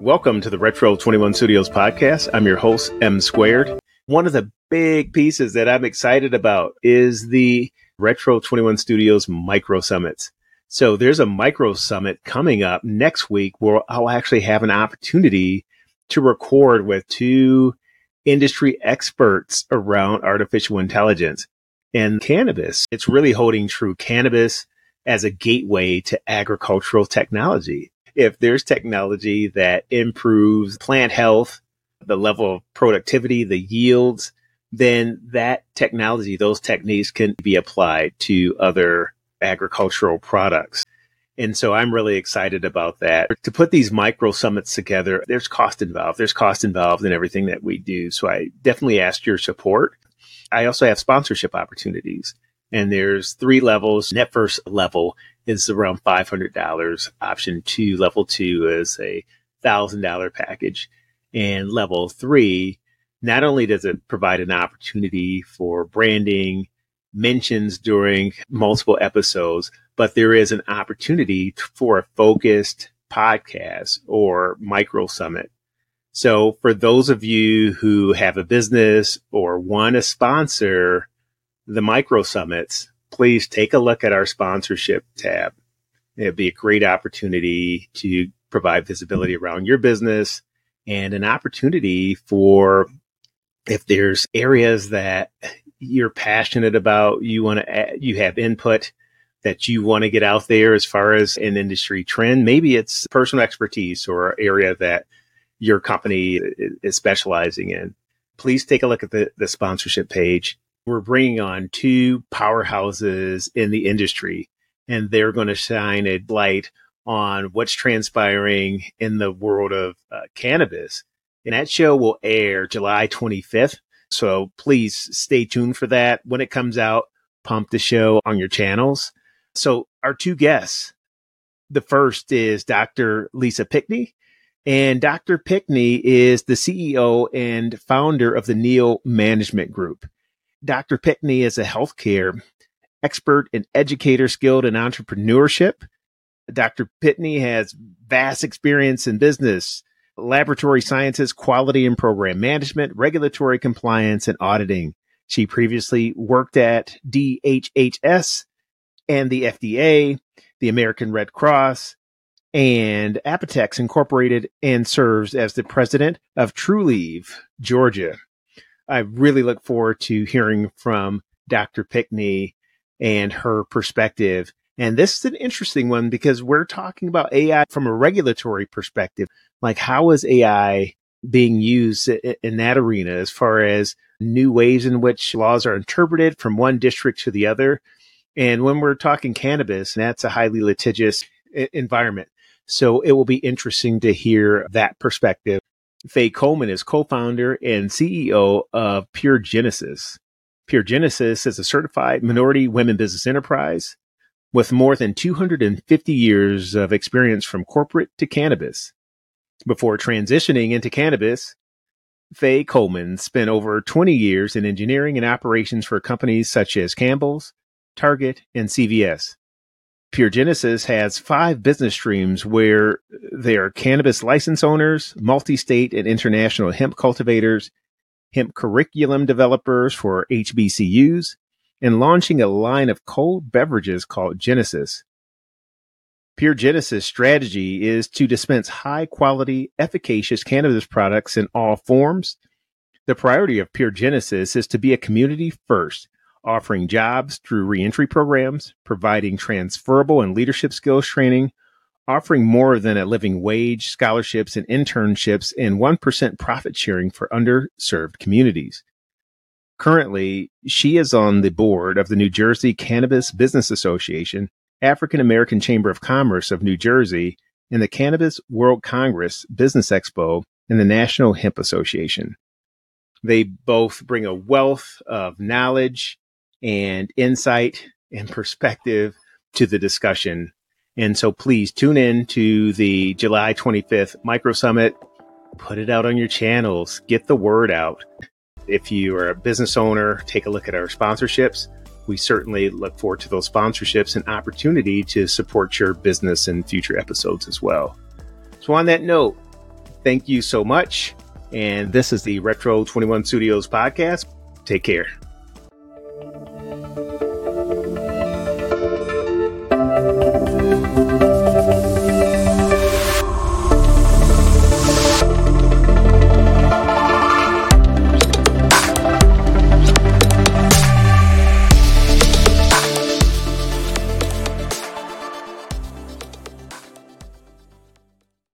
Welcome to the Retro 21 Studios podcast. I'm your host, M Squared. One of the big pieces that I'm excited about is the Retro 21 Studios Micro Summits. So there's a Micro Summit coming up next week where I'll actually have an opportunity to record with two industry experts around artificial intelligence and cannabis. It's really holding true cannabis as a gateway to agricultural technology. If there's technology that improves plant health, the level of productivity, the yields, then that technology, those techniques can be applied to other agricultural products. And so I'm really excited about that. To put these micro summits together, there's cost involved. There's cost involved in everything that we do. So I definitely ask your support. I also have sponsorship opportunities and there's three levels. Net first level is around $500. Option two, level two is a thousand dollar package and level three, not only does it provide an opportunity for branding, mentions during multiple episodes, but there is an opportunity for a focused podcast or micro summit. So for those of you who have a business or want to sponsor the micro summits, please take a look at our sponsorship tab. It'd be a great opportunity to provide visibility around your business and an opportunity for if there's areas that you're passionate about, you want to, you have input that you want to get out there as far as an industry trend. Maybe it's personal expertise or area that your company is specializing in. Please take a look at the, the sponsorship page. We're bringing on two powerhouses in the industry and they're going to shine a light on what's transpiring in the world of uh, cannabis. And that show will air July 25th. So please stay tuned for that. When it comes out, pump the show on your channels. So our two guests, the first is Dr. Lisa Pinkney. And Dr. Pinkney is the CEO and founder of the Neo Management Group. Dr. Pinkney is a healthcare expert and educator skilled in entrepreneurship. Dr. Pinkney has vast experience in business, laboratory sciences, quality and program management, regulatory compliance, and auditing. She previously worked at DHHS and the FDA, the American Red Cross, and Apotex Incorporated, and serves as the president of Trulieve, Georgia. I really look forward to hearing from Dr. Pinkney and her perspective. And this is an interesting one because we're talking about AI from a regulatory perspective. Like, how is AI being used in that arena as far as new ways in which laws are interpreted from one district to the other? And when we're talking cannabis, that's a highly litigious environment. So it will be interesting to hear that perspective. Faye Coleman is co-founder and CEO of Pure Genesis. Pure Genesis is a certified minority women business enterprise with more than 250 years of experience from corporate to cannabis. Before transitioning into cannabis, Faye Coleman spent over 20 years in engineering and operations for companies such as Campbell's, Target, and CVS. Pure Genesis has five business streams where they are cannabis license owners, multi state and international hemp cultivators, hemp curriculum developers for HBCUs, and launching a line of cold beverages called Genesis. Pure Genesis strategy is to dispense high quality, efficacious cannabis products in all forms. The priority of Pure Genesis is to be a community first, offering jobs through reentry programs, providing transferable and leadership skills training, offering more than a living wage, scholarships, and internships, and 1% profit sharing for underserved communities. Currently, she is on the board of the New Jersey Cannabis Business Association, African American Chamber of Commerce of New Jersey, and the Cannabis World Congress Business Expo and the National Hemp Association. They both bring a wealth of knowledge and insight and perspective to the discussion and so please tune in to the July 25th Micro Summit. Put it out on your channels, get the word out. If you are a business owner, take a look at our sponsorships. We certainly look forward to those sponsorships and opportunity to support your business in future episodes as well. So, on that note, thank you so much. And this is the Retro 21 Studios podcast. Take care.